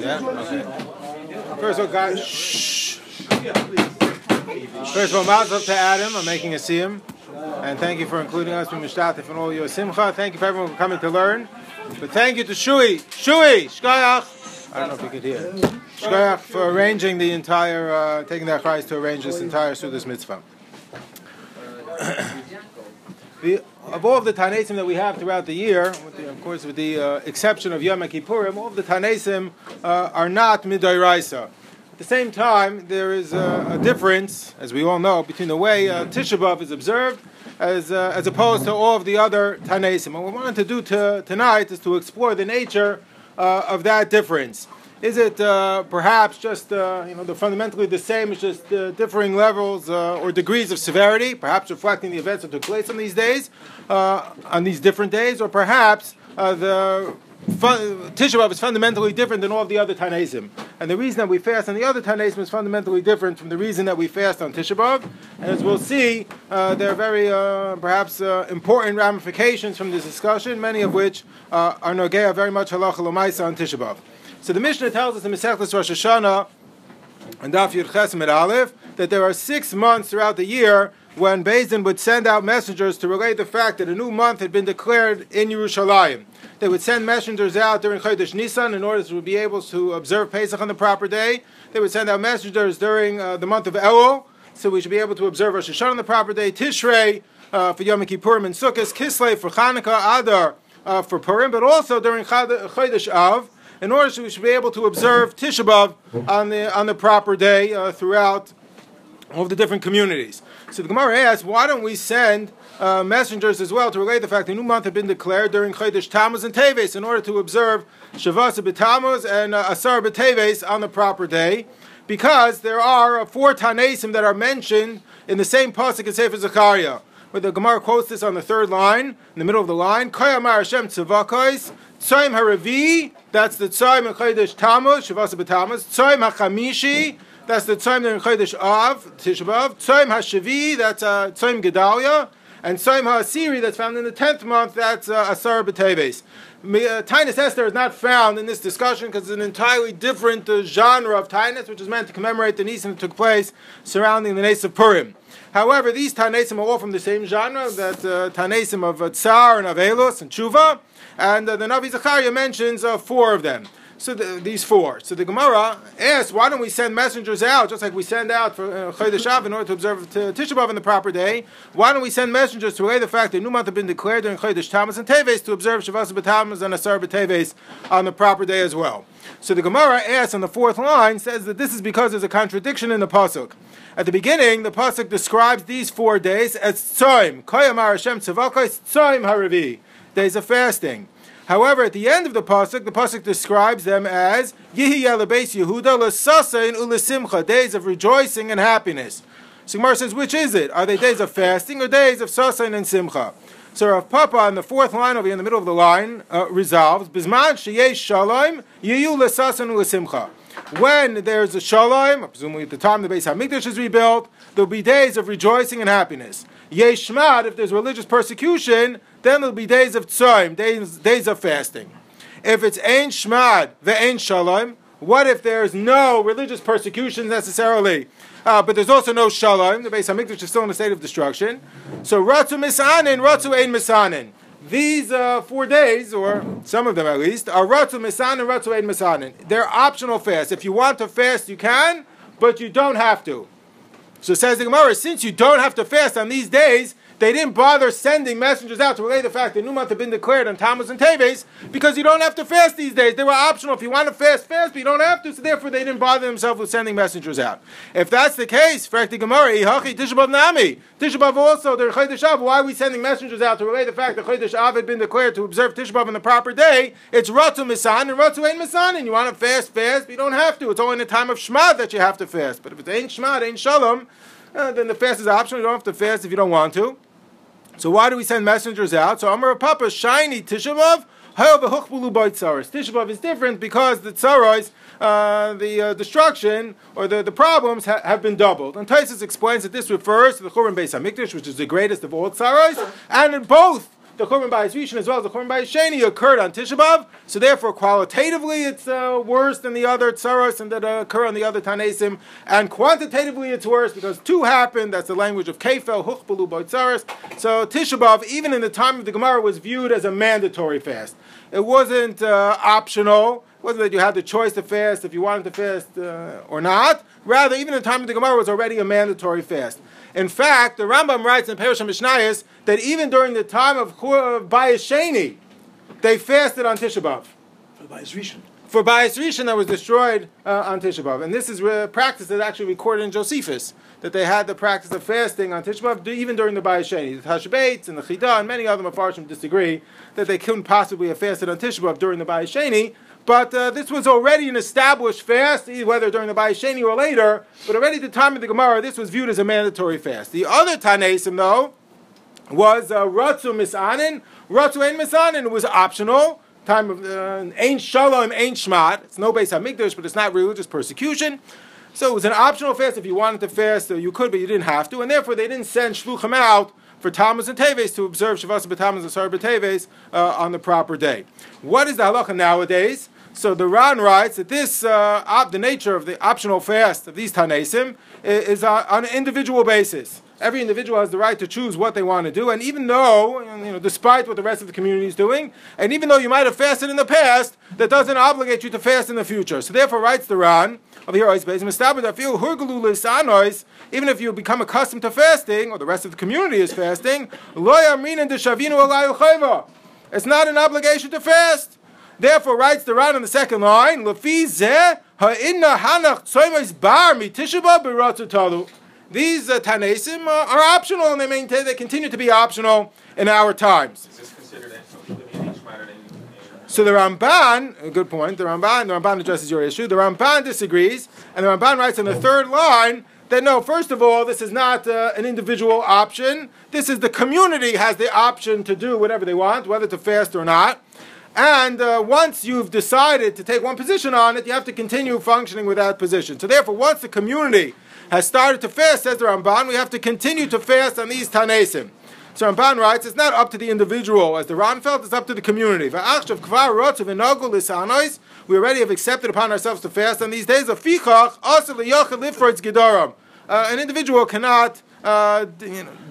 Yeah. First of all, guys. Shh. First of all, Mazel to Adam. I'm making a siyum. And thank you for including us in Mishtatif and all your simcha. Thank you for everyone for coming to learn. But thank you to Shui. Shui! Shkoyach! I don't know if you could hear. Shkoyach for arranging the entire, uh, taking the achrais to arrange this entire Sudas mitzvah. The, of all of the Tanesim that we have throughout the year, the, of course, with the uh, exception of Yom Kippurim, all of the Tanesim uh, are not Midairaisa. At the same time, there is a, a, difference, as we all know, between the way uh, Tisha B'Av is observed as, uh, as opposed to all of the other Tanesim. What we wanted to do to, tonight is to explore the nature uh, of that difference. Is it uh, perhaps just uh, you know the fundamentally the same, it's just uh, differing levels uh, or degrees of severity, perhaps reflecting the events that took place on these days, uh, on these different days, or perhaps uh, the fun, Tisha B'av is fundamentally different than all the other Tanaisim. And the reason that we fast on the other Tanaisim is fundamentally different from the reason that we fast on Tisha B'av. And as we'll see, uh, there are very uh, perhaps uh, important ramifications from this discussion, many of which are Nogea very much halacha l'maisa on Tisha B'av. So the Mishnah tells us in Masechtas Rosh Hashanah and Daf Yud Chesed Aleph that there are six months throughout the year when Bezdin would send out messengers to relay the fact that a new month had been declared in Yerushalayim. They would send messengers out during Chodesh Nisan in order to be able to observe Pesach on the proper day. They would send out messengers during uh, the month of Elul, so we should be able to observe Rosh Hashanah on the proper day. Tishrei uh, for Yom Kippurim and Sukkot, Kislev for Chanukah, Adar uh, for Purim, but also during Chodesh Av in order so we should be able to observe Tisha B'Av on the, on the proper day uh, throughout all of the different communities. So the Gemara asks, why don't we send uh, messengers as well to relate the fact a new month had been declared during Chodesh Tammuz and Teves in order to observe Shavasa B'Tammuz and uh, Asar B'Teves on the proper day? Because there are four Tanesim that are mentioned in the same pasuk in Sefer Zechariah where the Gemara quotes this on the third line, in the middle of the line, Koyamar Hashem Tzavakos, Tzoim Haravi, that's the Tzoim in Chodesh Tammuz, Shavasa B'Tammuz, that's the Tzoim in Chodesh Av, Tisha B'Av, Tzoim HaShavi, that's uh, Tzoim Gedalia, and Tzoim HaAsiri, that's found in the tenth month, that's uh, Asar B'Teves. Uh, Tainus Esther is not found in this discussion because it's an entirely different uh, genre of Tainus, which is meant to commemorate the Nisan that took place surrounding the Nes of Purim. However, these Tanesim are all from the same genre, that uh, of uh, Tsar and Avelus and Tshuva, and uh, the Navi Zechariah mentions uh, four of them. So the, these four. So the Gemara asks, why don't we send messengers out, just like we send out for uh, Chodesh in order to observe t- Tisha B'av on the proper day? Why don't we send messengers to relay the fact that new month had been declared during Chodesh Tammuz and Teves to observe Shavas B'Tammuz and Asar B'Teves on the proper day as well? So the Gemara asks on the fourth line says that this is because there's a contradiction in the pasuk. At the beginning, the pasuk describes these four days as tzoim, koyamar Hashem tzavakos tzoim haravi, days of fasting. However, at the end of the pasuk, the pasuk describes them as Yihi Yalabeis Yehuda l'sasein u'lesimcha, days of rejoicing and happiness. So says, which is it? Are they days of fasting or days of sasein and simcha? So Rav Papa on the fourth line over here in the middle of the line uh, resolves Bisman sheyesh shalom yiyu l'sasein u'lesimcha. When there's a shalom, presumably at the time the Beis Hamikdash is rebuilt, there'll be days of rejoicing and happiness. Yeshmad, if there's religious persecution, then there'll be days of tzoim, days, days of fasting. If it's ein shmad ve'ein shalom, what if there's no religious persecution necessarily, uh, but there's also no shalom? The Beis Hamikdash is still in a state of destruction. So ratu misanin, ratu ein misanin. These uh, four days, or some of them at least, are ratu misanin, ratu ein misanin. They're optional fasts. If you want to fast, you can, but you don't have to. So says the Gemara, since you don't have to fast on these days, they didn't bother sending messengers out to relay the fact that new month had been declared on Tammuz and Teves because you don't have to fast these days. They were optional. If you want to fast, fast, but you don't have to. So therefore, they didn't bother themselves with sending messengers out. If that's the case, Frakti Gemara, Ihachi Tishabav Nami, Tishabav also, they're Chodesh Av. Why are we sending messengers out to relay the fact that Chodesh Av had been declared to observe Tishabav on the proper day? It's Ratu Misan and Ratu Ein Misan, and you want to fast, fast, but you don't have to. It's only in the time of Shmad that you have to fast. But if it ain't Shmad, ain't Shalom, uh, then the fast is optional. You don't have to fast if you don't want to. So why do we send messengers out? So Amar Papa, shiny Tishabav, Tishabav is different because the tsaros, uh, the uh, destruction or the, the problems ha- have been doubled. And Taisus explains that this refers to the Churban Beis Hamikdash, which is the greatest of all tsaros, and in both the Churban Bayis Rishon as well as the Churban Bayis Sheni occurred on Tisha B'Av, so therefore qualitatively it's uh, worse than the other tsaros and that uh, occur on the other Tanesim, and quantitatively it's worse because two happened. That's the language of Kefel Huchbalu Tsaros. So Tisha B'Av, even in the time of the Gemara, was viewed as a mandatory fast. It wasn't uh, optional. It wasn't that you had the choice to fast if you wanted to fast uh, or not. Rather, even in the time of the Gemara, was already a mandatory fast. In fact, the Rambam writes in Perush Mishnayos that even during the time of Bayis Sheni, they fasted on Tisha B'Av. For Bayis Rishon. For Bayis Rishon that was destroyed uh, on Tisha B'Av. And this is a practice that's actually recorded in Josephus, that they had the practice of fasting on Tisha B'Av even during the Bayis Sheni. The Tashbetz and the Chidah and many other Mepharshim disagree that they couldn't possibly have fasted on Tisha B'Av during the Bayis Sheni, but uh, this was already an established fast, whether during the Bayesheni or later. But already at the time of the Gemara, this was viewed as a mandatory fast. The other Tanesim, though, was uh, Ratzu Misanin. Ratzu Ein Misanin was optional. Time of uh, Ein Shalom, Ein Shmat. It's no base Hamikdash, but it's not religious persecution. So it was an optional fast. If you wanted to fast, uh, you could, but you didn't have to. And therefore, they didn't send Shluchim out for Tammuz and Teves to observe Shavas B'Tammuz and Sar B'Teves uh, on the proper day. What is the halacha nowadays? So the Ran writes that this, uh, op, the nature of the optional fast of these Tanesim is, is uh, on an individual basis. Every individual has the right to choose what they want to do, and even though, you know, despite what the rest of the community is doing, and even though you might have fasted in the past, that doesn't obligate you to fast in the future. So therefore, writes the Ran of here, even if you become accustomed to fasting, or the rest of the community is fasting, it's not an obligation to fast. Therefore, writes the Ran on the second line, These uh, Tanesim uh, are optional and they maintain they continue to be optional in our times. So the Ramban, a good point, the Ramban, the Ramban addresses your issue. The Ramban disagrees, and the Ramban writes in the third line that no, first of all, this is not uh, an individual option. This is the community has the option to do whatever they want, whether to fast or not. And uh, once you've decided to take one position on it, you have to continue functioning with that position. So therefore, once the community has started to fast, says the Ramban, we have to continue to fast on these Tanesim. So Ramban writes, it's not up to the individual, as the Ran felt, it's up to the community. We already have accepted upon ourselves to fast on these days. Of Uh, an individual cannot uh,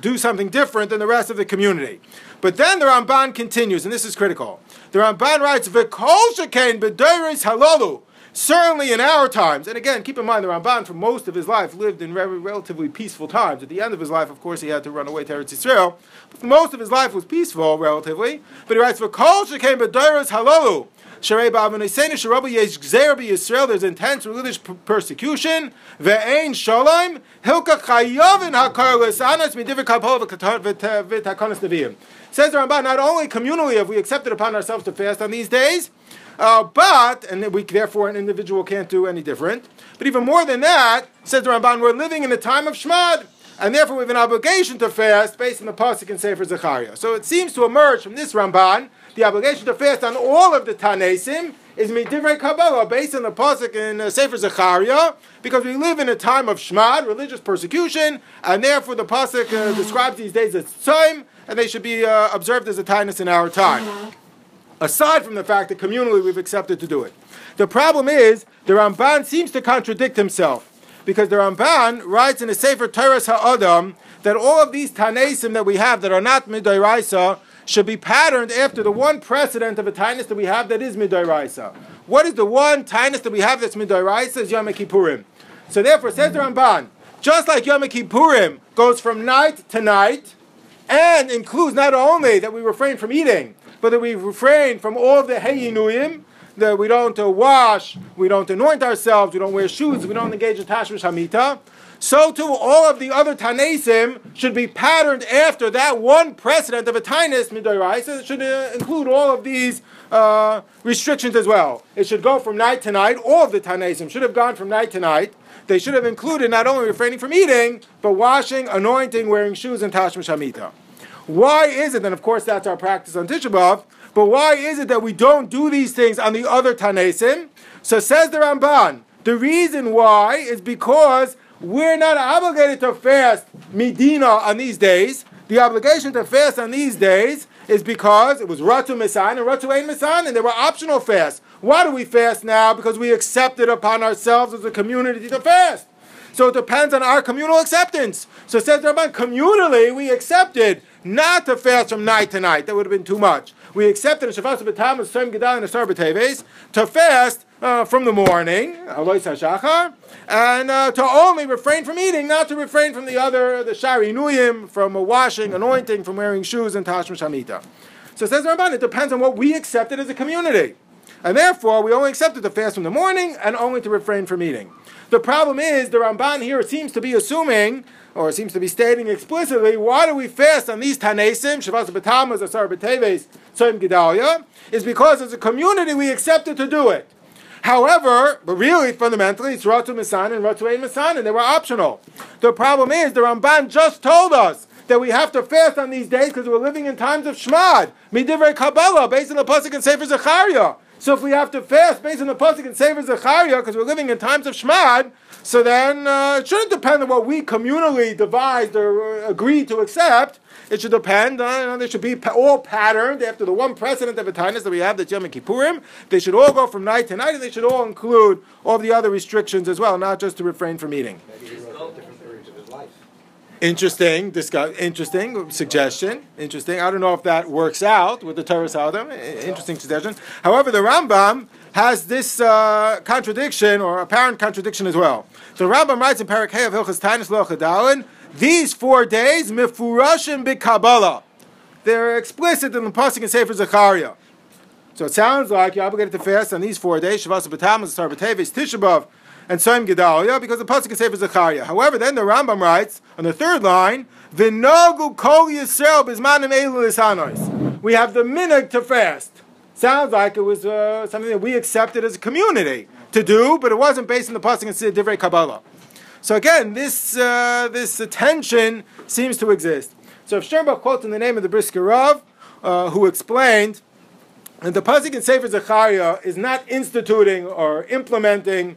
do something different than the rest of the community. But then the Ramban continues, and this is critical. The Ramban writes, "V'kol shekain b'deiris halalu." Certainly in our times, and again, keep in mind the Ramban for most of his life lived in very relatively peaceful times. At the end of his life, of course, he had to run away to Eretz Yisrael. But most of his life was peaceful, relatively. But he writes, "V'kol shekain b'deiris halalu." There's intense religious persecution. Ve'ein shalom hilka chayovin hakar lesanas midiver kapol v'takanas neviim. Says the Ramban, not only communally have we accepted upon ourselves to fast on these days, uh, but, and we therefore an individual can't do any different, but even more than that, says the Ramban, we're living in the time of Shmad, and therefore we have an obligation to fast based on the Pasuk in Sefer Zechariah. So it seems to emerge from this Ramban, the obligation to fast on all of the Tanesim is midivrei Kabbalah, based on the pasuk in uh, Sefer Zechariah, because we live in a time of shmad, religious persecution, and therefore the pasuk uh, describes these days as time, and they should be uh, observed as a tightness in our time. Mm-hmm. Aside from the fact that communally we've accepted to do it. The problem is, the Ramban seems to contradict himself, because the Ramban writes in a Sefer Toras HaAdam that all of these Tanesim that we have that are not Midairaisa should be patterned after the one precedent of a tightness that we have that is Midairaisa. What is the one tightness that we have that's Midairaisa is Yom Kippurim. So therefore, says the Ramban, just like Yom Kippurim goes from night to night, and includes not only that we refrain from eating, but that we refrain from all the heyinuyim, that we don't uh, wash, we don't anoint ourselves, we don't wear shoes, we don't engage in tashmish hamita. So too, all of the other tanesim should be patterned after that one precedent of a tanis midoraisa. It should uh, include all of these uh, restrictions as well. It should go from night to night. All of the tanesim should have gone from night to night they should have included not only refraining from eating, but washing, anointing, wearing shoes, and tashmish hamita. Why is it, and of course that's our practice on Tisha B'Av, but why is it that we don't do these things on the other Tanesim? So says the Ramban, the reason why is because we're not obligated to fast Medina on these days. The obligation to fast on these days is because it was Ratu Misan and Ratu Ein Misan, and they were optional fasts. Why do we fast now? Because we accepted upon ourselves as a community to fast. So it depends on our communal acceptance. So says Ramban, communally we accepted not to fast from night to night. That would have been too much. We accept accepted in Shavas B'Tam, Shem Gedal, and Asar B'Teves to fast uh, from the morning, Alois HaShachar, and uh, to only refrain from eating, not to refrain from the other, the Shari Nuyim, from washing, anointing, from wearing shoes, and Tashma Shamita. So it says Ramban, it depends on what we accepted as a community. And therefore, we only accepted to fast from the morning and only to refrain from eating. The problem is, the Ramban here seems to be assuming, or seems to be stating explicitly, why do we fast on these Tanesim, Shavas B'Tamas, Asar B'Teves, Tzom Gedalia, is because as a community we accepted to do it. However, but really, fundamentally, it's Ratu Misan and Ratu Ein Misan, and they were optional. The problem is, the Ramban just told us that we have to fast on these days because we're living in times of Shmad, Midivrei Kabbalah, based on the Pasuk and Sefer Zechariah. So if we have to fast based on the Pasuk and Sefer Zechariah because we're living in times of Shmad, so then uh, it shouldn't depend on what we communally devised or uh, agreed to accept. It should depend on, you they should be all patterned after the one precedent of Etanis that we have, the Yom Kippurim. They should all go from night to night, and they should all include all the other restrictions as well, not just to refrain from eating. Interesting, discuss, interesting suggestion. Interesting. I don't know if that works out with the Torah Saldom. Interesting suggestion. However, the Rambam has this uh, contradiction or apparent contradiction as well. So the Rambam writes in Parakeh of Hilchas Tainus Lochadalin, these four days, mifurashim b'Kabbalah. They're explicit in the Pasuk and Sefer Zechariah. So it sounds like you're obligated to fast on these four days, Shavas B'Tamas, Sar B'Teves, Tisha and Soim Gedalia, because the Pasuk is Sefer Zechariah. However, then the Rambam writes, on the third line, V'nogu kol Yisrael b'zmanim elu We have the minhag to fast. Sounds like it was uh, something that we accepted as a community to do, but it wasn't based on the Pasuk and Divrei Kabbalah. So again, this uh, this tension seems to exist. So if Sternbach quotes in the name of the Brisker Rav, uh, who explained that the pasuk in Sefer Zechariah is not instituting or implementing,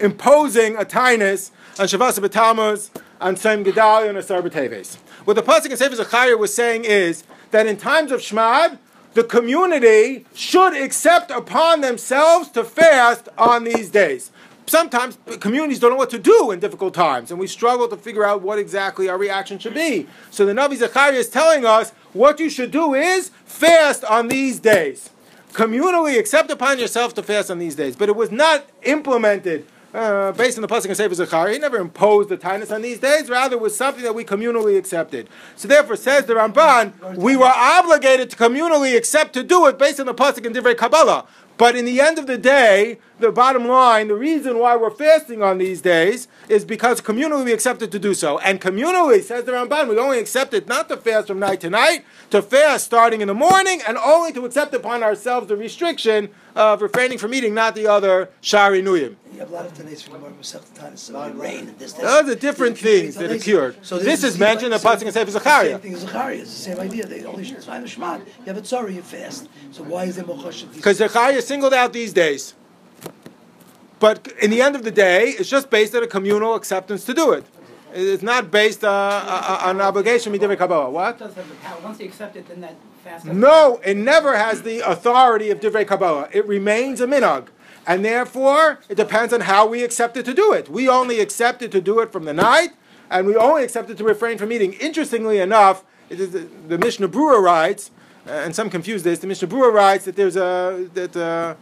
imposing a tinus on Shavas B'Tammuz, on Tzom Gedalia, and Asar B'Teves. What the pasuk in Sefer Zechariah was saying is that in times of Shmad, the community should accept upon themselves to fast on these days sometimes communities don't know what to do in difficult times, and we struggle to figure out what exactly our reaction should be. So the Navi Zechariah is telling us what you should do is fast on these days. Communally accept upon yourself to fast on these days. But it was not implemented uh, based on the pasuk of Sefer Zechariah. He never imposed the tinus on these days. Rather, was something that we communally accepted. So therefore, says the Ramban, we were obligated to communally accept to do it based on the pasuk in Divrei Kabbalah. But in the end of the day, the bottom line, the reason why we're fasting on these days is because communally we accepted to do so. And communally, says the Ramban, we only accepted not to fast from night to night, to fast starting in the morning, and only to accept upon ourselves the restriction of refraining from eating, not the other Shari Nuyim. You have a lot of Tanais from Gemara Masech about rain and this. Those are different things that occurred. So this, this is mentioned in the Pasuk and Sefer Zechariah. Same thing as Zechariah. It's the same idea. They only should find a Shemad. You have a tzara, you fast. So why is there Mochash? Because Zechariah singled out these days. But in the end of the day, it's just based on a communal acceptance to do it. It's not based uh, uh, on an obligation. What? Once they accept it, then that fast. No, it never has the authority of divrei kabbalah. It remains a minog. And therefore, it depends on how we accepted to do it. We only accepted to do it from the night, and we only accepted to refrain from eating. Interestingly enough, the, the Mishnah Brura writes, uh, and some confuse this, the Mishnah Brura writes that there's a, that, uh,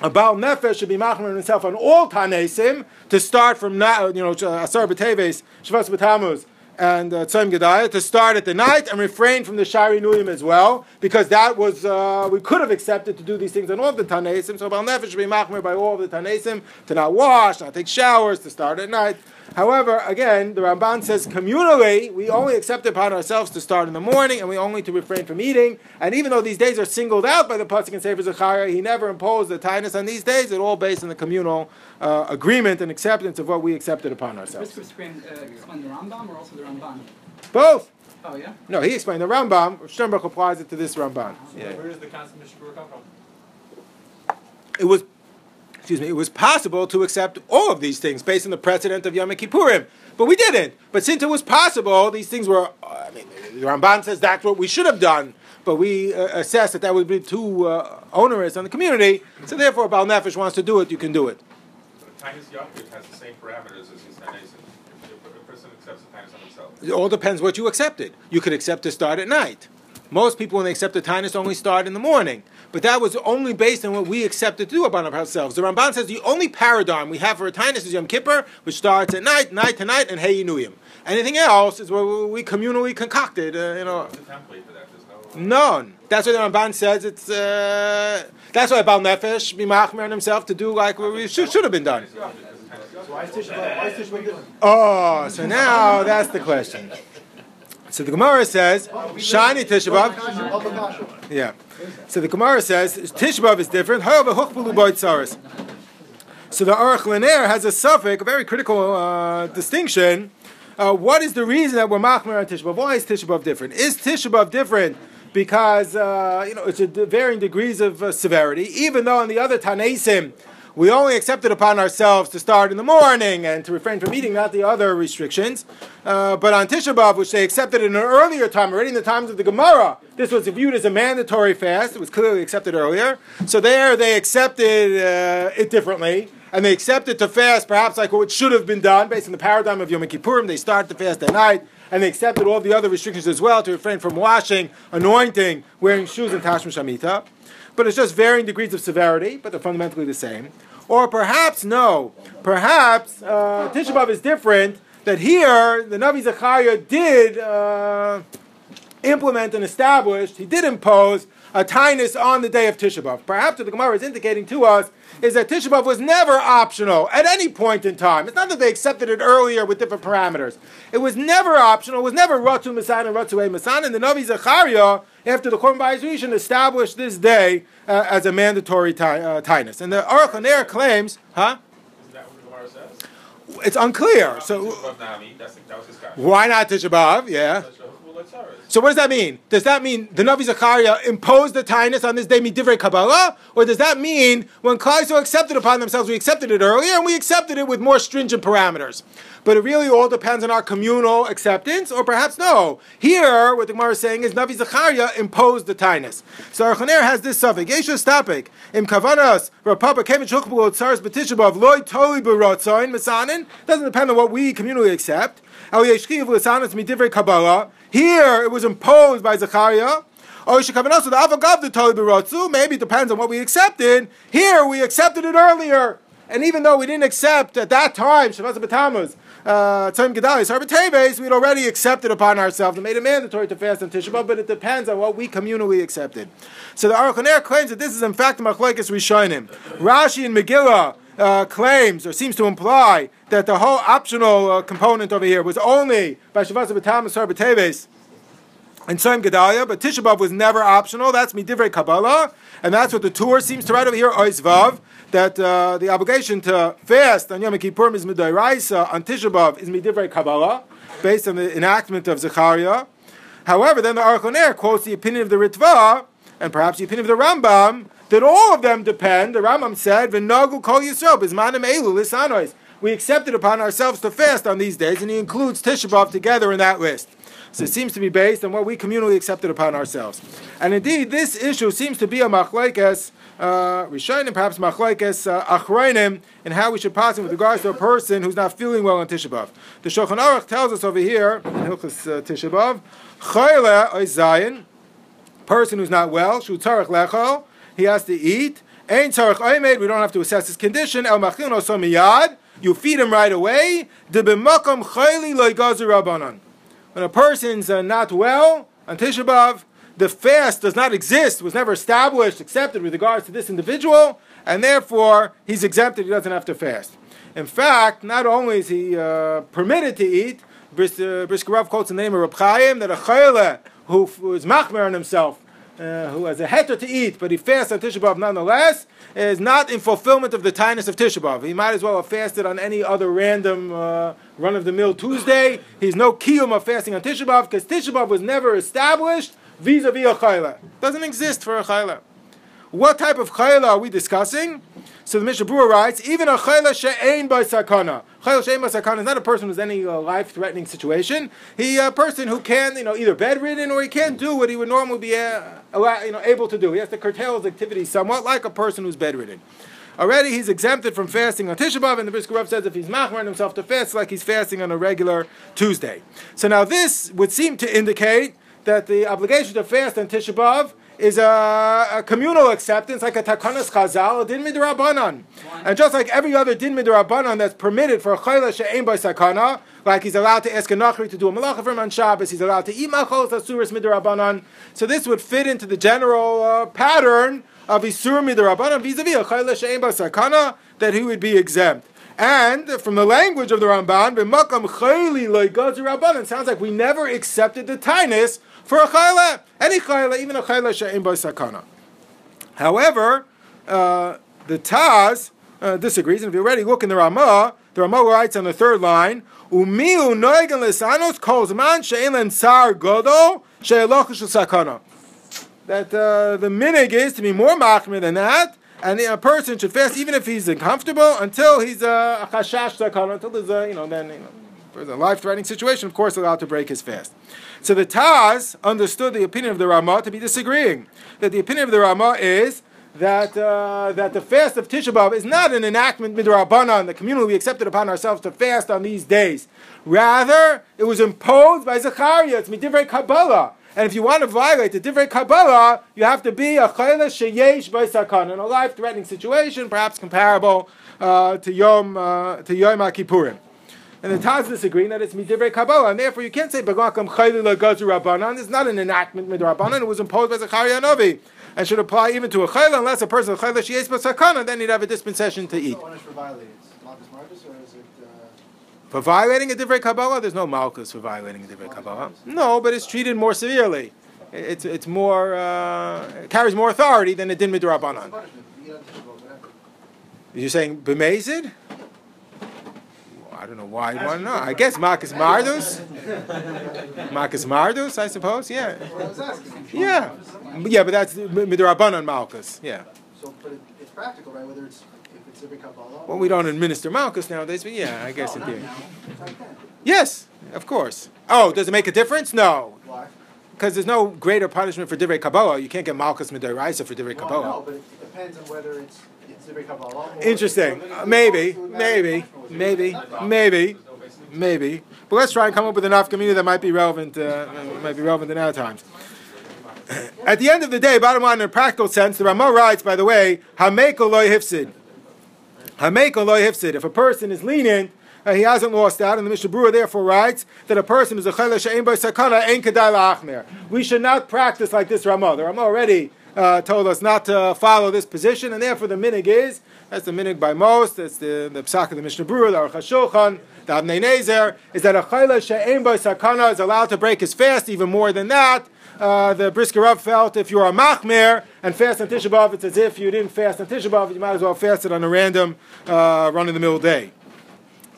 a Baal Nefesh should be machmer himself on all Tanesim to start from, you know, Asar B'Teves, Shavas B'Tamuz, and uh, Gedaya to start at the night and refrain from the Shari Nuyim as well, because that was, uh, we could have accepted to do these things on all of the Tanesim, so Baal Nefesh should be machmer by all of the Tanesim, to not wash, not take showers, to start at night. However, again, the Ramban says communally, we only accept upon ourselves to start in the morning, and we only to refrain from eating. And even though these days are singled out by the Pasuk and Sefer Zechariah, he never imposed the tinus on these days. It's all based on the communal uh, agreement and acceptance of what we accepted upon ourselves. This explain, uh, explain the Rambam or also the Ramban? Both. Oh yeah. No, he explained the Rambam. Sternberg applies it to this Ramban. So yeah. Where does the consummation come from? It was excuse me, it was possible to accept all of these things based on the precedent of Yom Kippurim. But we didn't. But since it was possible, these things were, I mean, the Ramban says that's what we should have done, but we uh, assessed that that would be too uh, onerous on the community, so therefore, Baal Nefesh wants to do it, you can do it. Tainus Yaakov has the same parameters as his Tanaisim. If a person accepts the Tainus on himself. It all depends what you accepted. You could accept to start at night. Most people, when they accept the Tainus, only start in the morning. But that was only based on what we accepted to do about ourselves. The Ramban says the only paradigm we have for a Tainus is Yom Kippur, which starts at night, night to night, and Hey Yinuyim. Anything else is what we communally concocted, uh, you know. What's the template for that? No. None. That's what the Ramban says. It's uh, that's why Baal Nefesh be machmer on himself to do like what we should, should have been done. Oh, so now that's the question. So the Gemara says, Shiny Tishabav. Yeah. So the Gemara says Tishabav is different. However. So the Aruch LaNer has a suffix, a very critical uh, distinction. Uh, what is the reason that we're machmer on Tishabav? Why is Tishabav different? Is Tishabav different because uh, you know it's a varying degrees of uh, severity? Even though on the other Tanaisim we only accepted upon ourselves to start in the morning and to refrain from eating, not the other restrictions. Uh, but on Tisha B'av, which they accepted in an earlier time, already in the times of the Gemara, this was viewed as a mandatory fast. It was clearly accepted earlier. So there they accepted uh, it differently. And they accepted to fast perhaps like what should have been done based on the paradigm of Yom Kippurim. They start the fast at night and they accepted all the other restrictions as well to refrain from washing, anointing, wearing shoes, and tashma shamita. But it's just varying degrees of severity, but they're fundamentally the same. Or perhaps no, perhaps uh, Tisha B'av is different. That here the Navi Zechariah did uh, implement and establish, he did impose a tinus on the day of Tisha B'av. Perhaps what the Gemara is indicating to us is that Tisha B'av was never optional at any point in time. It's not that they accepted it earlier with different parameters. It was never optional. It was never Ratu Masan and Ratu Masan. And the Navi Zechariah, after the Churban Bayis Rishon, established this day uh, as a mandatory ti- uh. And the Aruch LaNer claims, huh? Is that what the Gemara says? It's unclear. So Tisha B'Av Nami, that's, that was his guy. why not Tisha B'av? Yeah. So what does that mean? Does that mean the Navi Zechariah imposed the tinus on this day midivrei Kabbalah, or does that mean when Yisrael accepted upon themselves, we accepted it earlier and we accepted it with more stringent parameters? But it really all depends on our communal acceptance, or perhaps no. Here, what the Gemara is saying is Navi Zechariah imposed the tinus. So Aruch LaNer has this suffix: Yeshu stapik im kavanas rapapa kevich hukbul tzaris betishabav loy toli berotzain misanin. Doesn't depend on what we communally accept. El yeshkiv lisanis midivrei Kabbalah. Here, it was imposed by Zechariah. Oh, shekavanasu the avagav berotzu. Maybe it depends on what we accepted. Here, we accepted it earlier. And even though we didn't accept at that time, Shavaz B'Tammuz, uh, Tzim Gedalis, Harbateves, we'd already accepted upon ourselves and made it mandatory to fast on Tisha B'Av, but it depends on what we communally accepted. So the Aruch claims that this is in fact Machlekes Rishonim. Rashi and Megillah uh, claims or seems to imply that the whole optional uh, component over here was only by Shavaz B'Tammuz, Harbateves, and Tzim Gedalia, but Tisha B'Av was never optional. That's Midivrei Kabbalah, and that's what the Tur seems to write over here, Ois Vav, that uh, the obligation to fast on Yom Kippur is Midairaisa, on Tisha B'Av is Midivrei Kabbalah, based on the enactment of Zechariah. However, then the Aruch quotes the opinion of the Ritva, and perhaps the opinion of the Rambam, that all of them depend, the Rambam said, V'nogu kol lisanois. We accepted upon ourselves to fast on these days, and he includes Tisha B'Av together in that list. So it seems to be based on what we communally accepted upon ourselves. And indeed, this issue seems to be a machlekes uh, Rishonim, perhaps machlekes uh, achronim, in how we should pass it with regards to a person who's not feeling well on Tisha B'Av. The Shulchan Aruch tells us over here in Hilchas uh, Tisha B'Av, chayle oizayin, person who's not well, shu tzarech lechol, he has to eat. Ein tzarech oimed, we don't have to assess his condition. El you feed him right away. De b'makom chayli loy gazer rabbanon. When a person's uh, not well on Tisha B'Av, the fast does not exist, was never established, accepted with regards to this individual, and therefore he's exempted, he doesn't have to fast. In fact, not only is he uh, permitted to eat, Bris, uh, quotes the name of Reb Chaim, that a chayle who, who is machmer on himself, uh, who has a heter to eat, but he fasts on Tisha B'Av nonetheless, is not in fulfillment of the tinus of Tisha B'Av. He might as well have fasted on any other random uh, run-of-the-mill Tuesday. He's no kiyum of fasting on Tisha B'Av, because Tisha B'Av was never established vis-a-vis a chayla. Doesn't exist for a chayla. What type of chayla are we discussing? So the Mishnah Berurah writes, even a chayla she'ein by sakana. Chayla she'ein by sakana is not a person who's in any uh, life-threatening situation. He a person who can, you know, either bedridden or he can't do what he would normally be, uh, you know, able to do. He has to curtail his activities somewhat, like a person who's bedridden. Already he's exempted from fasting on Tisha B'av, and the Brisker Rav says if he's machmer himself to fast, like he's fasting on a regular Tuesday. So now this would seem to indicate that the obligation to fast on Tisha B'av is a, a, communal acceptance, like a takanas chazal, din midrabanan. And just like every other din midrabanan that's permitted for a chayla she'ein by sakana, like he's allowed to ask a nachri to do a malacha for him on Shabbos, he's allowed to eat machos asuris midrabanan. So this would fit into the general uh, pattern of isur midrabanan vis-a-vis a chayla she'ein by sakana that he would be exempt. And from the language of the Ramban, b'makam sounds like we never accepted the tinus for a chayla, any chayla, even a chayla she'im by sakana. However, uh, the Taz uh, disagrees, and if you already look in the Ramah, the Ramah writes on the third line, Umiu noigan lesanos kol zman she'elen sar godo she'eloch sakana. That uh, the minig is to be more machmir than that, and a person should fast even if he's uncomfortable until he's a chashash sakana, until there's a, you know, then, you know, a life-threatening situation, of course, allowed to break his fast. So the Taz understood the opinion of the Ramah to be disagreeing. That the opinion of the Ramah is that uh, that the fast of Tisha B'av is not an enactment midrabanan, the community we accepted upon ourselves to fast on these days. Rather, it was imposed by Zechariah. It's midivrei Kabbalah. And if you want to violate the divrei Kabbalah, you have to be a chayla sheyesh by sakan in a life-threatening situation, perhaps comparable uh, to Yom uh, to Yom Kippurim. And the Taz disagreeing that it's midivrei Kabbalah, and therefore you can't say Bagakam Chayli Lagazu Rabbanan. It's not an enactment midrabanan. It was imposed by Zechariah Novi, and should apply even to a chayla, unless a person chayla sheyesh sakana, then he'd have a dispensation to eat. For violating Malchus Marcus, or is it? Uh, For violating a divrei Kabbalah, there's no malchus for violating a divrei Kabbalah. No, but it's treated more severely. It's it's more uh, it carries more authority than it did midrabanan. punishment? You know, Tisha B'Av, whatever. You're saying b'mezid? Well, I don't know why you want to know. I guess Marcus Mardus. Marcus Mardus, I suppose. Yeah, That's what I was asking. yeah, yeah. But that's midrabanan malchus. Yeah. So, but it, it's practical, right? Whether it's if it's every Kabbalah. Well, we don't administer malchus nowadays, but yeah, I guess no, it did. It's like. Yes, of course. Oh, does it make a difference? No. Why? Because there's no greater punishment for divrei kabbalah. You can't get malchus midoraisa for divrei Well, kabbalah. no, but it, it depends on whether it's Interesting. Uh, maybe, maybe, maybe, maybe, maybe. But let's try and come up with enough community that might be relevant. Uh, might be relevant in our times. At the end of the day, bottom line, in a practical sense, the Ramah writes, by the way, Hameko loy hifsid. Hameko loy hifsid. If a person is lenient, uh, he hasn't lost out, and the Mishnah Berurah therefore writes that a person is a chayla she'ein by sakana ein kedai la'achmer. We should not practice like this Ramah. The Ramah already uh, told us not to follow this position, and therefore the minig is that's the minig by most. That's the the psak of the Mishnah Berurah, the Aruch HaShulchan, the Avnei Nezer, is that a chayla she'ein by sakana is allowed to break his fast. Even more than that, uh, the Brisker felt if you're a machmer and fast on Tisha B'av, it's as if you didn't fast on Tisha B'av. You might as well fast it on a random uh, run-of-the-mill day.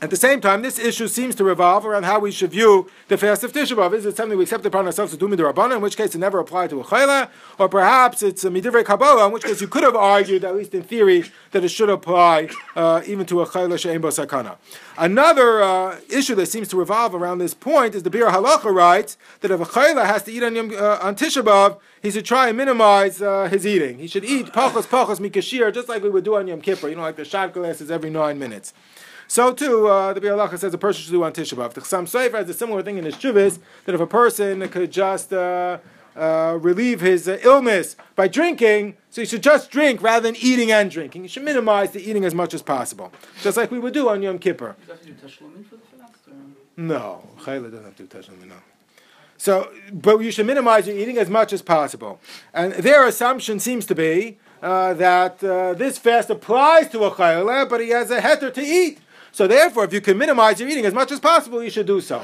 At the same time, this issue seems to revolve around how we should view the fast of Tisha B'av. Is it something we accept upon ourselves to do midrabanan, in which case it never applied to a chayla, or perhaps it's a midivrei kabbalah, in which case you could have argued, at least in theory, that it should apply uh, even to a chayla she'en bo sakana. Another uh, issue that seems to revolve around this point is the Biur Halacha writes that if a chayla has to eat on, Yom, uh, on Tisha B'av, he should try and minimize uh, his eating. He should eat pachos pachos mikashir, just like we would do on Yom Kippur, you know, like the shot glasses every nine minutes. So too, uh, the Biur Halacha says a person should do on Tisha B'av. The Chassam Sofer has a similar thing in his Chuvas that if a person could just uh, uh, relieve his uh, illness by drinking, so he should just drink rather than eating and drinking. He should minimize the eating as much as possible, just like we would do on Yom Kippur. You have to do for the fast? No, Chayla doesn't have to touch on the no. So, but you should minimize your eating as much as possible. And their assumption seems to be uh, that uh, this fast applies to a Chayla, but he has a heter to eat. So therefore, if you can minimize your eating as much as possible, you should do so.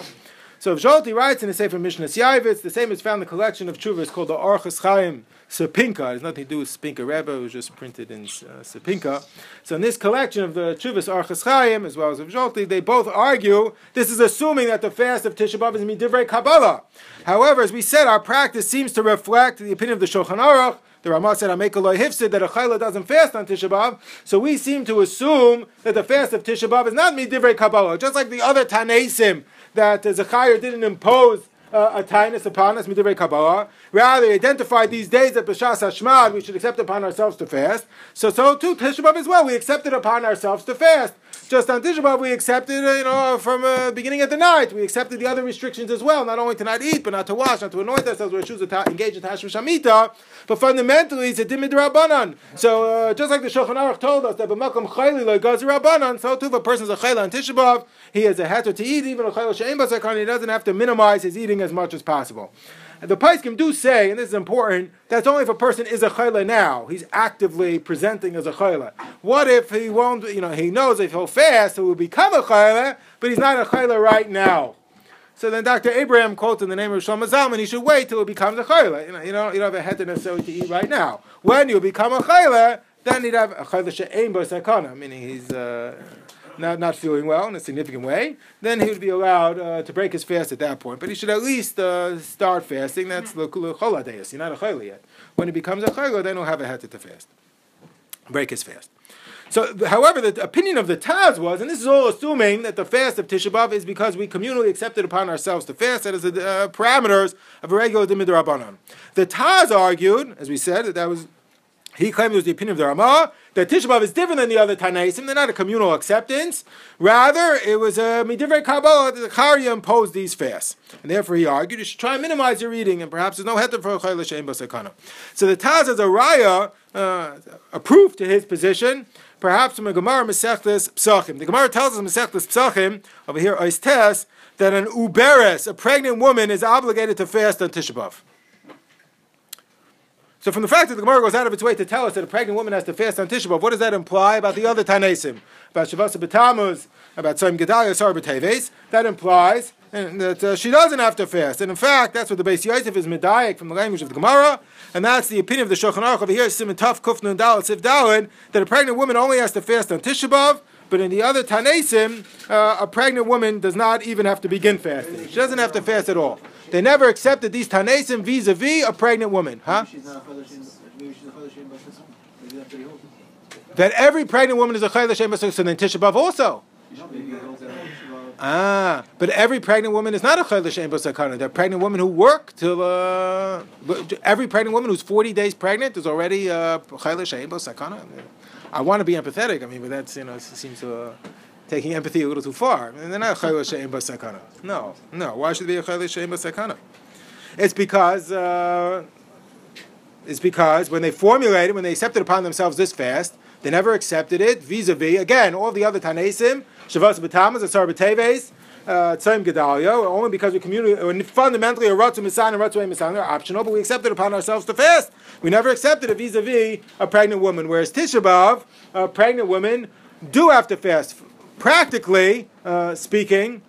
So if Zolti writes in the Sefer Mishnah Yavitz, the same is found in the collection of chuvas called the Orchus Chaim Spinka. It has nothing to do with Spinka Rebbe, it was just printed in uh. So in this collection of the chuvas Orchus Chaim, as well as of Zolti, they both argue, this is assuming that the fast of Tisha B'Av is Midivrei Kabbalah. However, as we said, our practice seems to reflect the opinion of the Shulchan Aruch, The Ramah said, "Ameka loy hifsid," that a chayla doesn't fast on Tisha B'av. So we seem to assume that the fast of Tisha B'av is not midivrei Kabbalah, just like the other Tanaisim that Zechariah didn't impose uh, a tainus upon us, midivrei Kabbalah. Rather, he identified these days that B'shas Hashmad we should accept upon ourselves to fast. So, so too Tisha B'av as well. We accept it upon ourselves to fast. Just on Tisha we accepted, uh, you know, from uh, beginning of the night. We accepted the other restrictions as well, not only to not eat, but not to wash, not to anoint ourselves, we're choosing to engage in Tashmish. But fundamentally, it's a dimid rabbanan. So uh, just like the Shulchan Aruch told us that b'makom chayli lo gazi rabbanan, so too if a person's a chayla on Tisha he has a heter to eat, even a chayla she'em basakhan, he doesn't have to minimize his eating as much as possible. The Paiskim do say, and this is important, that's only if a person is a chayla now. He's actively presenting as a chayla. What if he won't, you know, he knows if he'll fast, he will become a chayla, but he's not a chayla right now. So then Dr. Abraham quotes in the name of Shlomo Zalman, he should wait till it becomes a chayla. You know, you don't, you don't have a necessarily to eat right now. When you become a chayla, then he'd have a chayla she'ein bo meaning he's uh, not, not feeling well in a significant way. Then he would be allowed uh, to break his fast at that point. But he should at least uh, start fasting. That's the choladeus. You're not a chayla yet. When he becomes a chayla, then he'll have a head to fast. Break his fast. So, however, the opinion of the Taz was, and this is all assuming that the fast of Tisha B'av is because we communally accepted upon ourselves to fast. That is the uh, parameters of a regular Dimid Rabbanon. The Taz argued, as we said, that that was he claimed it was the opinion of the Ramah that Tisha B'av is different than the other Tanaisim. They're not a communal acceptance. Rather, it was a midivrei Kabbalah that the Karya imposed these fasts, and therefore he argued you should try and minimize your eating, and perhaps there's no heter for a chayla she'em basakana. So the Taz as a raya, uh, a proof to his position. Perhaps from a Gemara Masechtas Psachim. The Gemara tells us Masechtas Psachim over here Ois Tes that an uberes, a pregnant woman, is obligated to fast on Tisha B'av. So from the fact that the Gemara goes out of its way to tell us that a pregnant woman has to fast on Tisha B'av, what does that imply about the other Tanaisim? About Shavasa B'Tamuz, about Tzayim Gedalia, Sar B'Teves? That implies that uh, she doesn't have to fast. And in fact, that's what the Beis Yosef is medayik from the language of the Gemara, and that's the opinion of the Shulchan Aruch over here, Simon Tuf Kufnun Dalit Sif Dalin, that a pregnant woman only has to fast on Tisha B'Av, but in the other Tanaisim, uh, a pregnant woman does not even have to begin fasting. She doesn't have to fast at all. They never accepted these Tanaisim vis-a-vis a pregnant woman. Huh? She's not a chayla she'em, maybe she's a chayla she'em basakana. Maybe that's what he holds. That every pregnant woman is a Chayla Shem so then Tisha B'Av also. Maybe he holds that on Tisha B'av. Ah, but every pregnant woman is not a chayla she'en b'sakana. They're pregnant women who work till. Uh, every pregnant woman who's forty days pregnant is already uh, chayla she'en b'sakana. I want to be empathetic. I mean, but that's you know it seems to. Uh, Taking empathy a little too far. And they're not chayla she'en b'sakana. No, no. Why should they be a chayla she'en b'sakana? It's because uh, it's because when they formulated, when they accepted upon themselves this fast, they never accepted it vis-a-vis again all the other tanesim, shavas b'tamas, asar b'teves, uh, tzayim gedalia, only because we community fundamentally a ratzu misan and ratzu misan are optional, but we accepted upon ourselves to fast. We never accepted it vis-a-vis a pregnant woman, whereas Tisha uh, pregnant women do have to fast. Practically uh, speaking,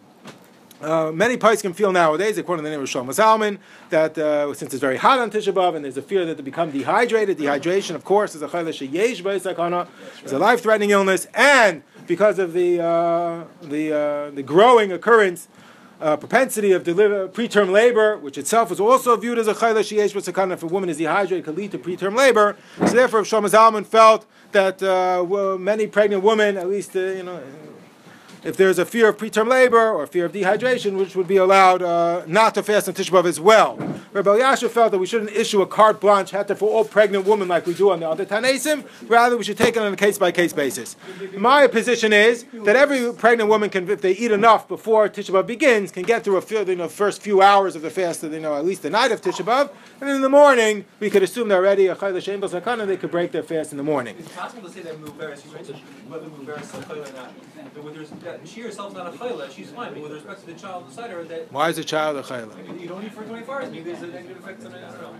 uh, many pais can feel nowadays, according to the name of Shlomo Zalman, that uh, since it's very hot on Tisha B'av and there's a fear that they become dehydrated, dehydration, of course, is a chayla sheyesh b'esakana, is a life-threatening illness, and because of the uh, the uh, the growing occurrence. Uh, propensity of deliver, preterm labor, which itself is also viewed as a chayla sheyesh b'sakana. If a woman is dehydrated, could lead to preterm labor. So therefore, Shlomo Zalman felt that uh, many pregnant women, at least uh, you know, if there's a fear of preterm labor or fear of dehydration, which would be allowed uh, not to fast on Tisha B'av as well. Rabbi Yasha felt that we shouldn't issue a carte blanche hatter for all pregnant women like we do on the other Tanaisim. Rather, we should take it on a case by case basis. My position is that every pregnant woman can, if they eat enough before Tisha B'av begins, can get through a few, you know, first few hours of the fast, you know, at least the night of Tisha B'av, and in the morning we could assume they're already a b'sakan, and they could break their fast in the morning. Possible to say whether Mubarak is a chayla or not. But with res- that she herself is not a chayla, she's fine. But with respect to the child beside her, that Why is a child a chayla? you don't eat for 24 hours, maybe there's a negative effect on it. I don't know.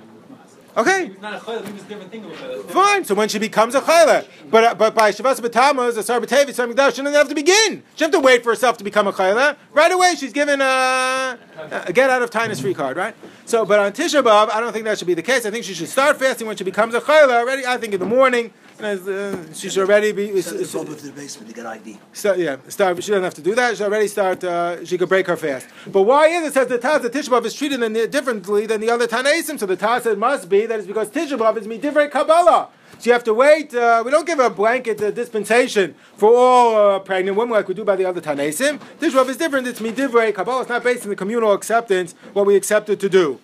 Okay, It's not a chayla, maybe it's a different thing of a chayla. Fine. So when she becomes a chayla, but uh, but by Shavas B'Tammuz, a Sar B'Tevi, she doesn't have to begin. She doesn't have to wait for herself to become a chayla. Right away, she's given a, a get out of tinus free card, right? So, but on Tisha B'av, I don't think that should be the case. I think she should start fasting when she becomes a chayla already. I think in the morning, uh, she should already be. The Boba to the basement to get ID. Start, yeah, start. She doesn't have to do that. She already start. Uh, she could break her fast. But why is it says the Taz that Tisha B'av is treated in differently than the other Tanaisim? So the Taz said must be that it's because Tisha B'av is midivrei Kabbalah. So you have to wait. Uh, we don't give a blanket uh, dispensation for all uh, pregnant women like we do by the other Tanaisim. Tisha B'av is different. It's midivrei Kabbalah. It's not based on the communal acceptance what we accepted to do.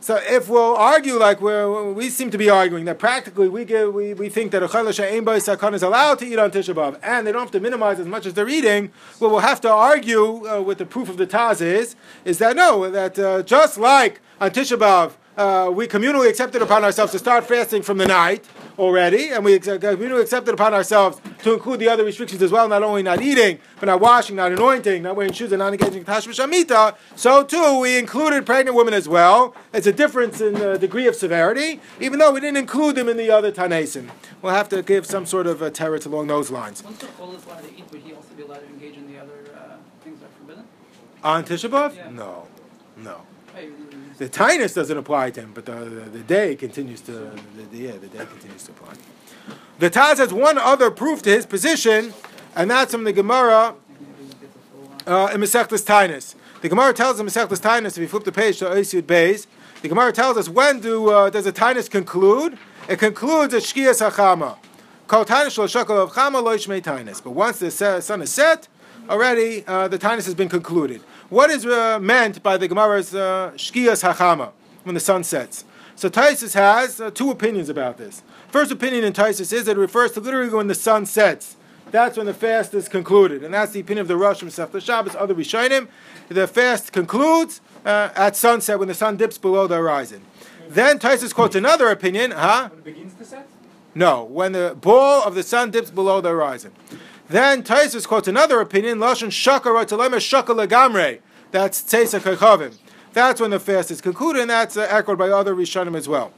So if we'll argue like we we seem to be arguing that practically we give, we, we think that a chalash ein sakon is allowed to eat on Tisha B'av and they don't have to minimize as much as they're eating, what we'll have to argue uh, with the proof of the Taz is is that no that uh, just like on Tisha B'av uh, we communally accepted upon ourselves to start fasting from the night already, and we communally accepted upon ourselves to include the other restrictions as well, not only not eating, but not washing, not anointing, not wearing shoes, and not engaging in tashmish amita. So too, we included pregnant women as well. It's a difference in the degree of severity, even though we didn't include them in the other tanesim. We'll have to give some sort of a teretz along those lines. Once the Chol is allowed to eat, would he also be allowed to engage in the other uh, things that are forbidden? On Tisha B'av? Yeah. No, no. The tinus doesn't apply to him, but the, the, the day continues to the, the, yeah the day continues to apply. The Taz has one other proof to his position, and that's from the Gemara uh, in Masechtas Tinus. The Gemara tells in Masechtas Tinus, if you flip the page to Oisud Beis, the Gemara tells us when do uh, does a Tinus conclude? It concludes at Shkias Hachama. Kol Tinus shel Shakal of Yishmei But once the sun is set, already uh, the Tinus has been concluded. What is uh, meant by the Gemara's uh, Shkias Hachama when the sun sets? So Taisus has uh, two opinions about this. First opinion in Taisus is that it refers to literally when the sun sets. That's when the fast is concluded, and that's the opinion of the Rosh Masechta Shabbos, other Rishonim. The fast concludes uh, at sunset when the sun dips below the horizon. Then Taisus quotes another opinion, huh? When it begins to set? No, when the ball of the sun dips below the horizon. Then Taisus quotes another opinion, Lashon Shaka Rotalema Shaka Lagamre. That's Tzeis HaKochavim. That's when the fast is concluded, and that's uh, echoed by other Rishonim as well.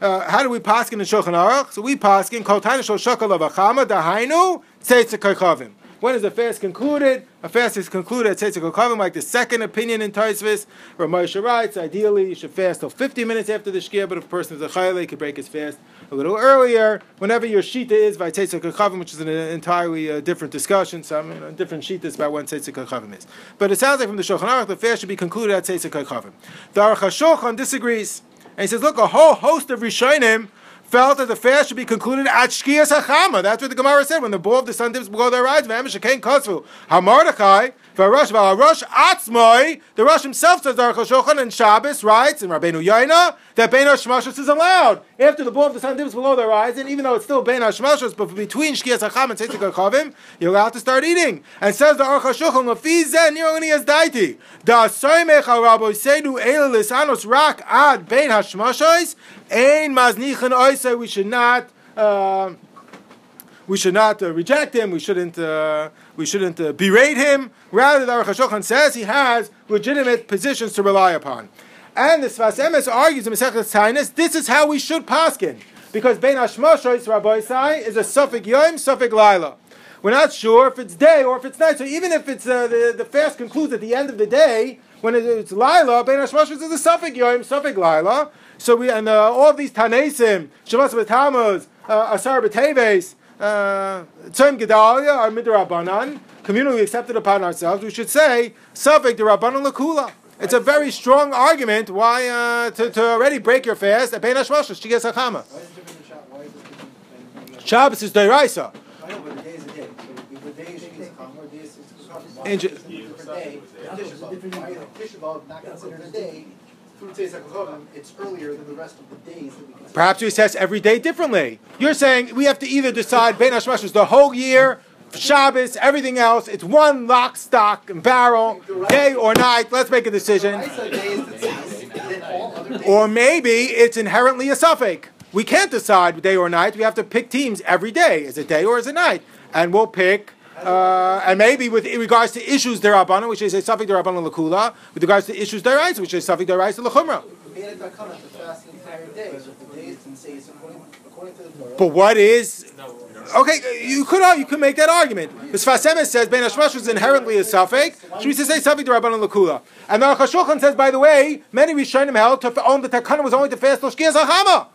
Uh, how do we paskin in the Shulchan Aruch? So we paskin Kol Taina Shol Shaka Lavachama Dahainu Tzeis HaKochavim. When is the fast concluded? A fast is concluded at Tzeis HaKochavim, like the second opinion in Taisvis. Ramosha writes, ideally you should fast till 50 minutes after the Shkia, but if a person is a Chayla, he could break his fast a little earlier. Whenever your Shita is by Tzeis HaKochavim, which is an entirely uh, different discussion, some you know, different Shitas about when Tzeis HaKochavim is. But it sounds like from the Shulchan Aruch, the fast should be concluded at Tzeis HaKochavim. The Aruch HaShulchan disagrees. And he says, look, a whole host of Rishonim felt that the fast should be concluded at Shkias HaChama. That's what the Gemara said when the ball of the sun dips below their eyes. V'em shekain kosvu. V'arosh v'arosh atzmoi. The Rosh himself says, Aruch HaShulchan and Shabbos writes, in Rabbeinu Yonah, that Bein HaShmashos is allowed. After the ball of the sun dips below the and even though it's still Bein HaShmashos, but between Shkias HaChama and Tzeis HaKochavim, you're allowed to start eating. And says the Aruch HaShulchan, Lefi zeh nironi as daiti. Da soimech ha-rabo sedu eile lisanos rak ad Bein HaShmashos, ein maznichan oisei, we should not... Uh, we should not uh, reject him. We shouldn't. Uh, we shouldn't uh, berate him. Rather, the Aruch HaShulchan says he has legitimate positions to rely upon. And the Sfas Emes argues in Masechet Tainus, this is how we should paskin because Bein Hashmoshois Rabbi Sai is a suffix yom, suffix laila. We're not sure if it's day or if it's night. So even if it's uh, the the fast concludes at the end of the day, when it, it's laila, Bein Hashmoshois is a suffix yom, suffix laila. So we and uh, all of these Tanesim, Shavas B'Tamuz, uh, Asar B'Teves, Tzom Gedalia are midrabanan, communally accepted upon ourselves. We should say Safek Derabanan Lakula. It's a very strong argument why uh, to, to already break your fast at Bein Hashmashos Shigas Hakama. Why is it different than Shabbos? Is this different than? Deiraisa. I know, but the day is a day. So if the day is Shkias HaChama, or the day is Tzitzit HaChama, why And is ju- it just a different day? than Tisha B'Av? Why is Tisha B'Av not considered a day? Through Tzeis HaKochavim, it's earlier than the rest of the days that we consider. Perhaps we assess every day differently. You're saying we have to either decide Bein Hashmashos the whole year, Shabbos, everything else. It's one lock, stock, and barrel, day or night. Let's make a decision. I said day is the tzitz, then all other days. Or maybe it's inherently a suffix. We can't decide day or night. We have to pick teams every day. Is it day or is it night? And we'll pick. Uh, and maybe with regards to issues derabana, which is a suffix derabana lakula, with regards to issues derais, which is suffix derais lachumra. To to. But what is okay? You could you could make that argument. The Sfas Emes says Ben Hashmash is inherently a suffix. Should we say suffix derabana lakula? And the Aruch says, by the way, many Rishonim held to own the takana was only to fast l'shkias hachama.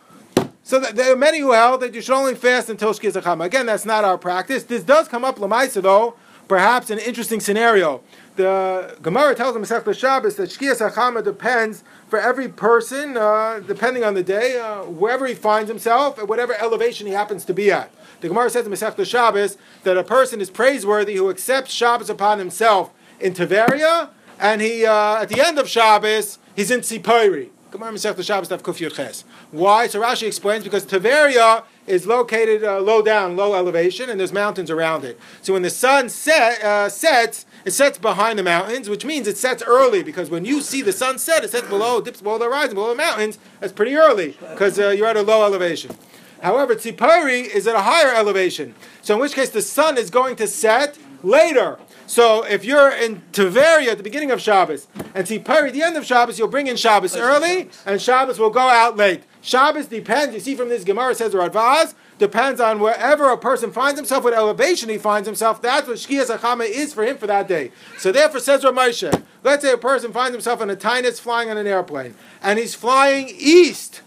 So th- there are many who held that you should only fast until Shkias Achama. Again, that's not our practice. This does come up Lamaisa though, perhaps an interesting scenario. The Gemara tells in Masech Shabbos that Shkias depends for every person, uh, depending on the day, uh, wherever he finds himself, at whatever elevation he happens to be at. The Gemara says in Masech Shabbos that a person is praiseworthy who accepts Shabbos upon himself in Tiberia, and he uh, at the end of Shabbos he's in Tzipori. Gemara Masech Shabbos Daf Kuf Ches. Why? So Rashi explains because Tiberia is located uh, low down, low elevation, and there's mountains around it. So when the sun set, uh, sets, it sets behind the mountains, which means it sets early because when you see the sun set, it sets below, dips below the horizon, below the mountains. That's pretty early because uh, you're at a low elevation. However, Tzipori is at a higher elevation. So in which case the sun is going to set later. So if you're in Tveria at the beginning of Shabbos and Tzipori at the end of Shabbos, you'll bring in Shabbos early and Shabbos will go out late. Shabbos depends, you see from this Gemara says Radvaz, depends on wherever a person finds himself, what elevation he finds himself. That's what Shkias Achama is for him for that day. So therefore says Ramosha, let's say a person finds himself in a tinus flying on an airplane and he's flying east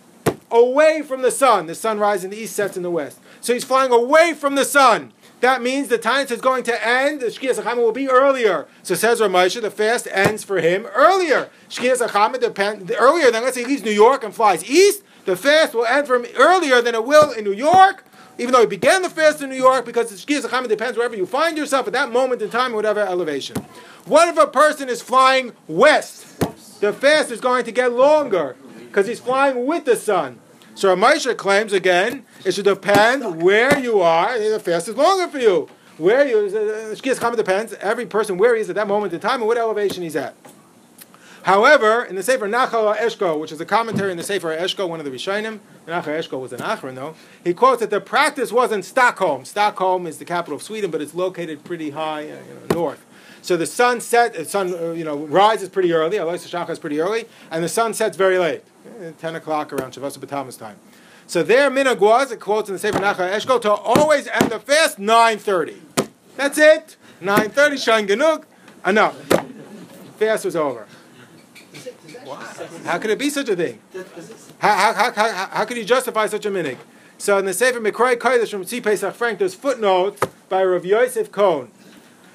away from the sun. The sun rises in the east, sets in the west. So he's flying away from the sun. That means the time is going to end. The Shkias Achama will be earlier. So says Ramosha, the fast ends for him earlier. Shkias Achama depend earlier than let's say he leaves New York and flies east. The fast will end for him earlier than it will in New York. Even though he began the fast in New York, because the Shkias Achama depends wherever you find yourself at that moment in time, whatever elevation. What if a person is flying west? The fast is going to get longer because he's flying with the sun. So Ramosha claims again, it should depend where you are. The fast is longer for you. Where you, Shkias Chama depends. Every person where he is at that moment in time and what elevation he's at. However, in the Sefer Nachal Eshkol, which is a commentary in the Sefer Eshkol, one of the Rishonim, Nachal Eshkol was an Achron though, he quotes that the practice was in Stockholm. Stockholm is the capital of Sweden, but it's located pretty high uh, you know, north. So the sun set, the sun uh, you know rises pretty early. Alois Shachar is pretty early, and the sun sets very late, uh, ten o'clock around Shavas B'Tamas time. So their minhag was, it quotes in the Sefer Nachal Eshkol, to always end the fast nine thirty. That's it. Nine thirty, Shain Genug, enough. Fast was over. How could it be such a thing? How, how, how, how, could you justify such a minhag? So in the Sefer Mikrai Kodesh from Tzvi Pesach Frank, there's footnotes by Rav Yosef Cohn.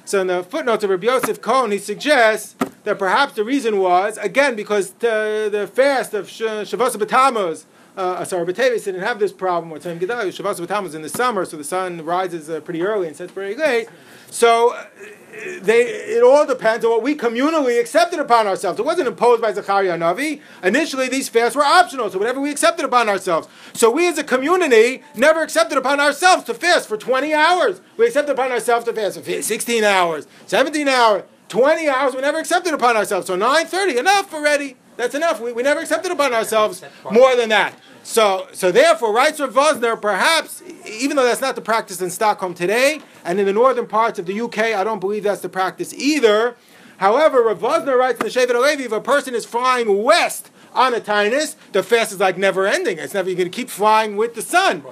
So in the footnotes of Rabbi Yosef Cohn, he suggests that perhaps the reason was, again, because the, the fast of Shavuos B'Tammuz, uh, sorry, B'Tevis didn't have this problem with Gedalia. Shavuos in the summer, so the sun rises uh, pretty early and sets pretty late. So uh, they, it all depends on what we communally accepted upon ourselves. It wasn't imposed by Zachariah Navi. Initially, these fasts were optional, so whatever we accepted upon ourselves. So we as a community never accepted upon ourselves to fast for 20 hours. We accepted upon ourselves to fast for 16 hours, 17 hours, 20 hours. We never accepted upon ourselves. So 9.30, enough already. That's enough. We, we never accepted upon ourselves more than that. So, so therefore, writes Rav Wosner, perhaps, even though that's not the practice in Stockholm today, and in the northern parts of the UK, I don't believe that's the practice either. However, Rav Wosner writes in the Shevet HaLevi, if a person is flying west on a tinus, the fast is like never ending. It's never, you're going to keep flying with the sun.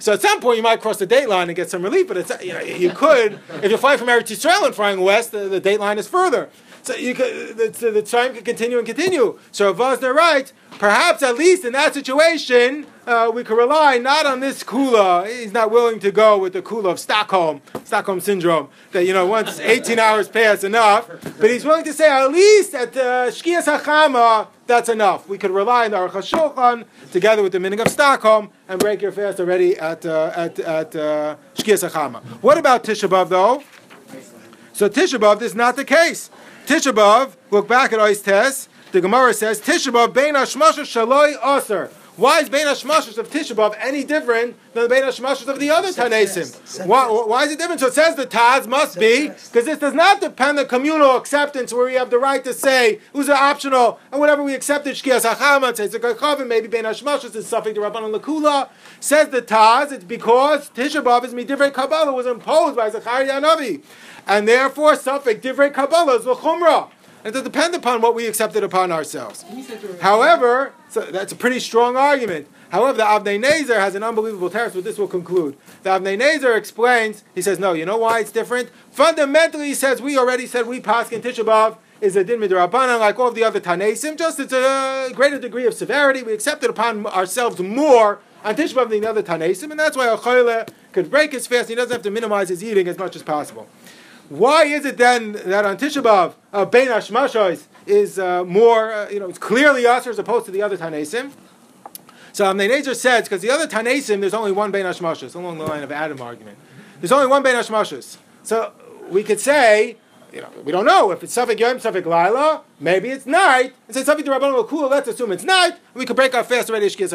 So at some point you might cross the date line and get some relief, but it's, you, know, you could, if you're flying from Eretz Yisrael and flying west, the, the date line is further. So you could, the, the time could continue and continue. So Wosner writes, perhaps at least in that situation, uh, we could rely not on this kula. He's not willing to go with the kula of Stockholm, Stockholm syndrome, that, you know, once 18 hours pass, enough. But he's willing to say, at least at uh, Shkias that's enough. We could rely on the Aruch together with the minhag of Stockholm and break your fast already at, uh, at, at uh, Shkias. What about Tisha B'Av, though? So Tisha B'Av, this is not the case. Tisha B'Av, look back at Ice Tes, the Gemara says, Tisha B'Av bein shaloi aser. Why is bein hashmashas of Tisha B'Av any different than the bein hashmashas of the other Tanesim? Why, why is it different? So it says the Taz must be, because this does not depend on communal acceptance where we have the right to say, who's optional, and whatever we accepted, Shkias HaChama, says the maybe bein hashmashas is something the Rabban Lakula. Says the Taz, it's because Tisha B'Av is Midivrei Kabbalah was imposed by Zachariah Navi. And therefore, Suffolk Divrei Kabbalah is L'chumrah. It does depend upon what we accepted upon ourselves. However, so that's a pretty strong argument. However, the Avnei Nezer has an unbelievable text, but this will conclude. The Avnei Nezer explains, he says, no, you know why it's different? Fundamentally, he says, we already said we pass in Tishabav. Is a din midrabanan like all of the other Tanesim, just it's a greater degree of severity. We accept it upon ourselves more on Tisha B'Av than the other Tanesim, and that's why a could break his fast and he doesn't have to minimize his eating as much as possible. Why is it then that on Tisha B'Av, uh, Bein Hashmashos is uh, more, uh, you know, it's clearly usher as opposed to the other Tanaisim? So Avnei Nezer says, because the other Tanaisim, there's only one Bein Hashmashos, along the line of Adam argument. There's only one Bein Hashmashos. So we could say, you know, we don't know if it's Safik Yom, Safik Laila, maybe it's night. And say Safik Rabban Kula, let's assume it's night, and we could break our fast already Shkiz.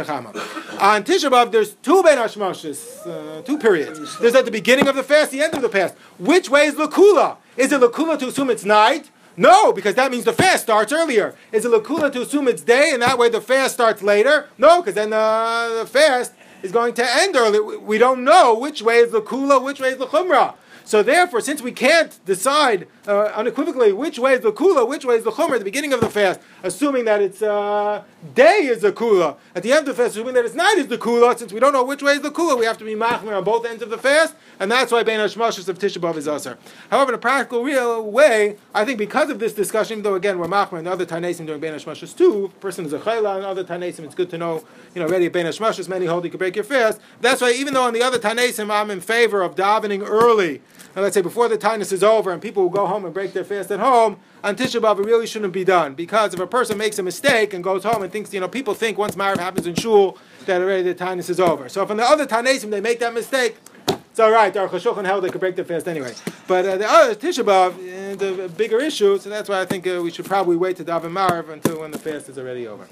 On Tisha there's two Ben Hashmashis, uh, two periods. There's at the beginning of the fast, the end of the fast. Which way is Lakula? Is it Lakula to assume it's night? No, because that means the fast starts earlier. Is it Lakula to assume it's day, and that way the fast starts later? No, because then uh, the fast is going to end early. We- don't know which way is Lakula, which way is Lakumra. So therefore, since we can't decide uh, unequivocally which way is the kula, which way is the chomer at the beginning of the fast, assuming that it's uh, day is the kula, at the end of the fast, assuming that it's night is the kula, since we don't know which way is the kula, we have to be machmir on both ends of the fast, and that's why Bein Hashmashos of Tisha B'Av is usher. However, in a practical real way, I think because of this discussion, though again we're machmir and the other Tanesim doing Bein Hashmashos too, person is a chayla and other Tanesim, it's good to know, you know, already at Bein Hashmashos, many hold you can break your fast. That's why even though on the other Tanesim I'm in favor of davening early, and let's say before the tinus is over and people will go home and break their fast at home, on Tisha B'Av it really shouldn't be done. Because if a person makes a mistake and goes home and thinks, you know, people think once Marav happens in shul that already the tinus is over. So if on the other Tanesim they make that mistake, it's all right. Aruch HaShulchan held they could break their fast anyway. But uh, the other Tisha B'Av, uh, the bigger issue, so that's why I think uh, we should probably wait to daven Marav until when the fast is already over.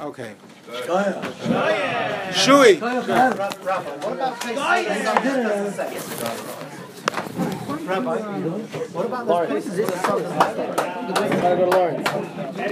Okay. Shui. What about places that the sun doesn't set? Rabbi, what about those places where the sun doesn't set?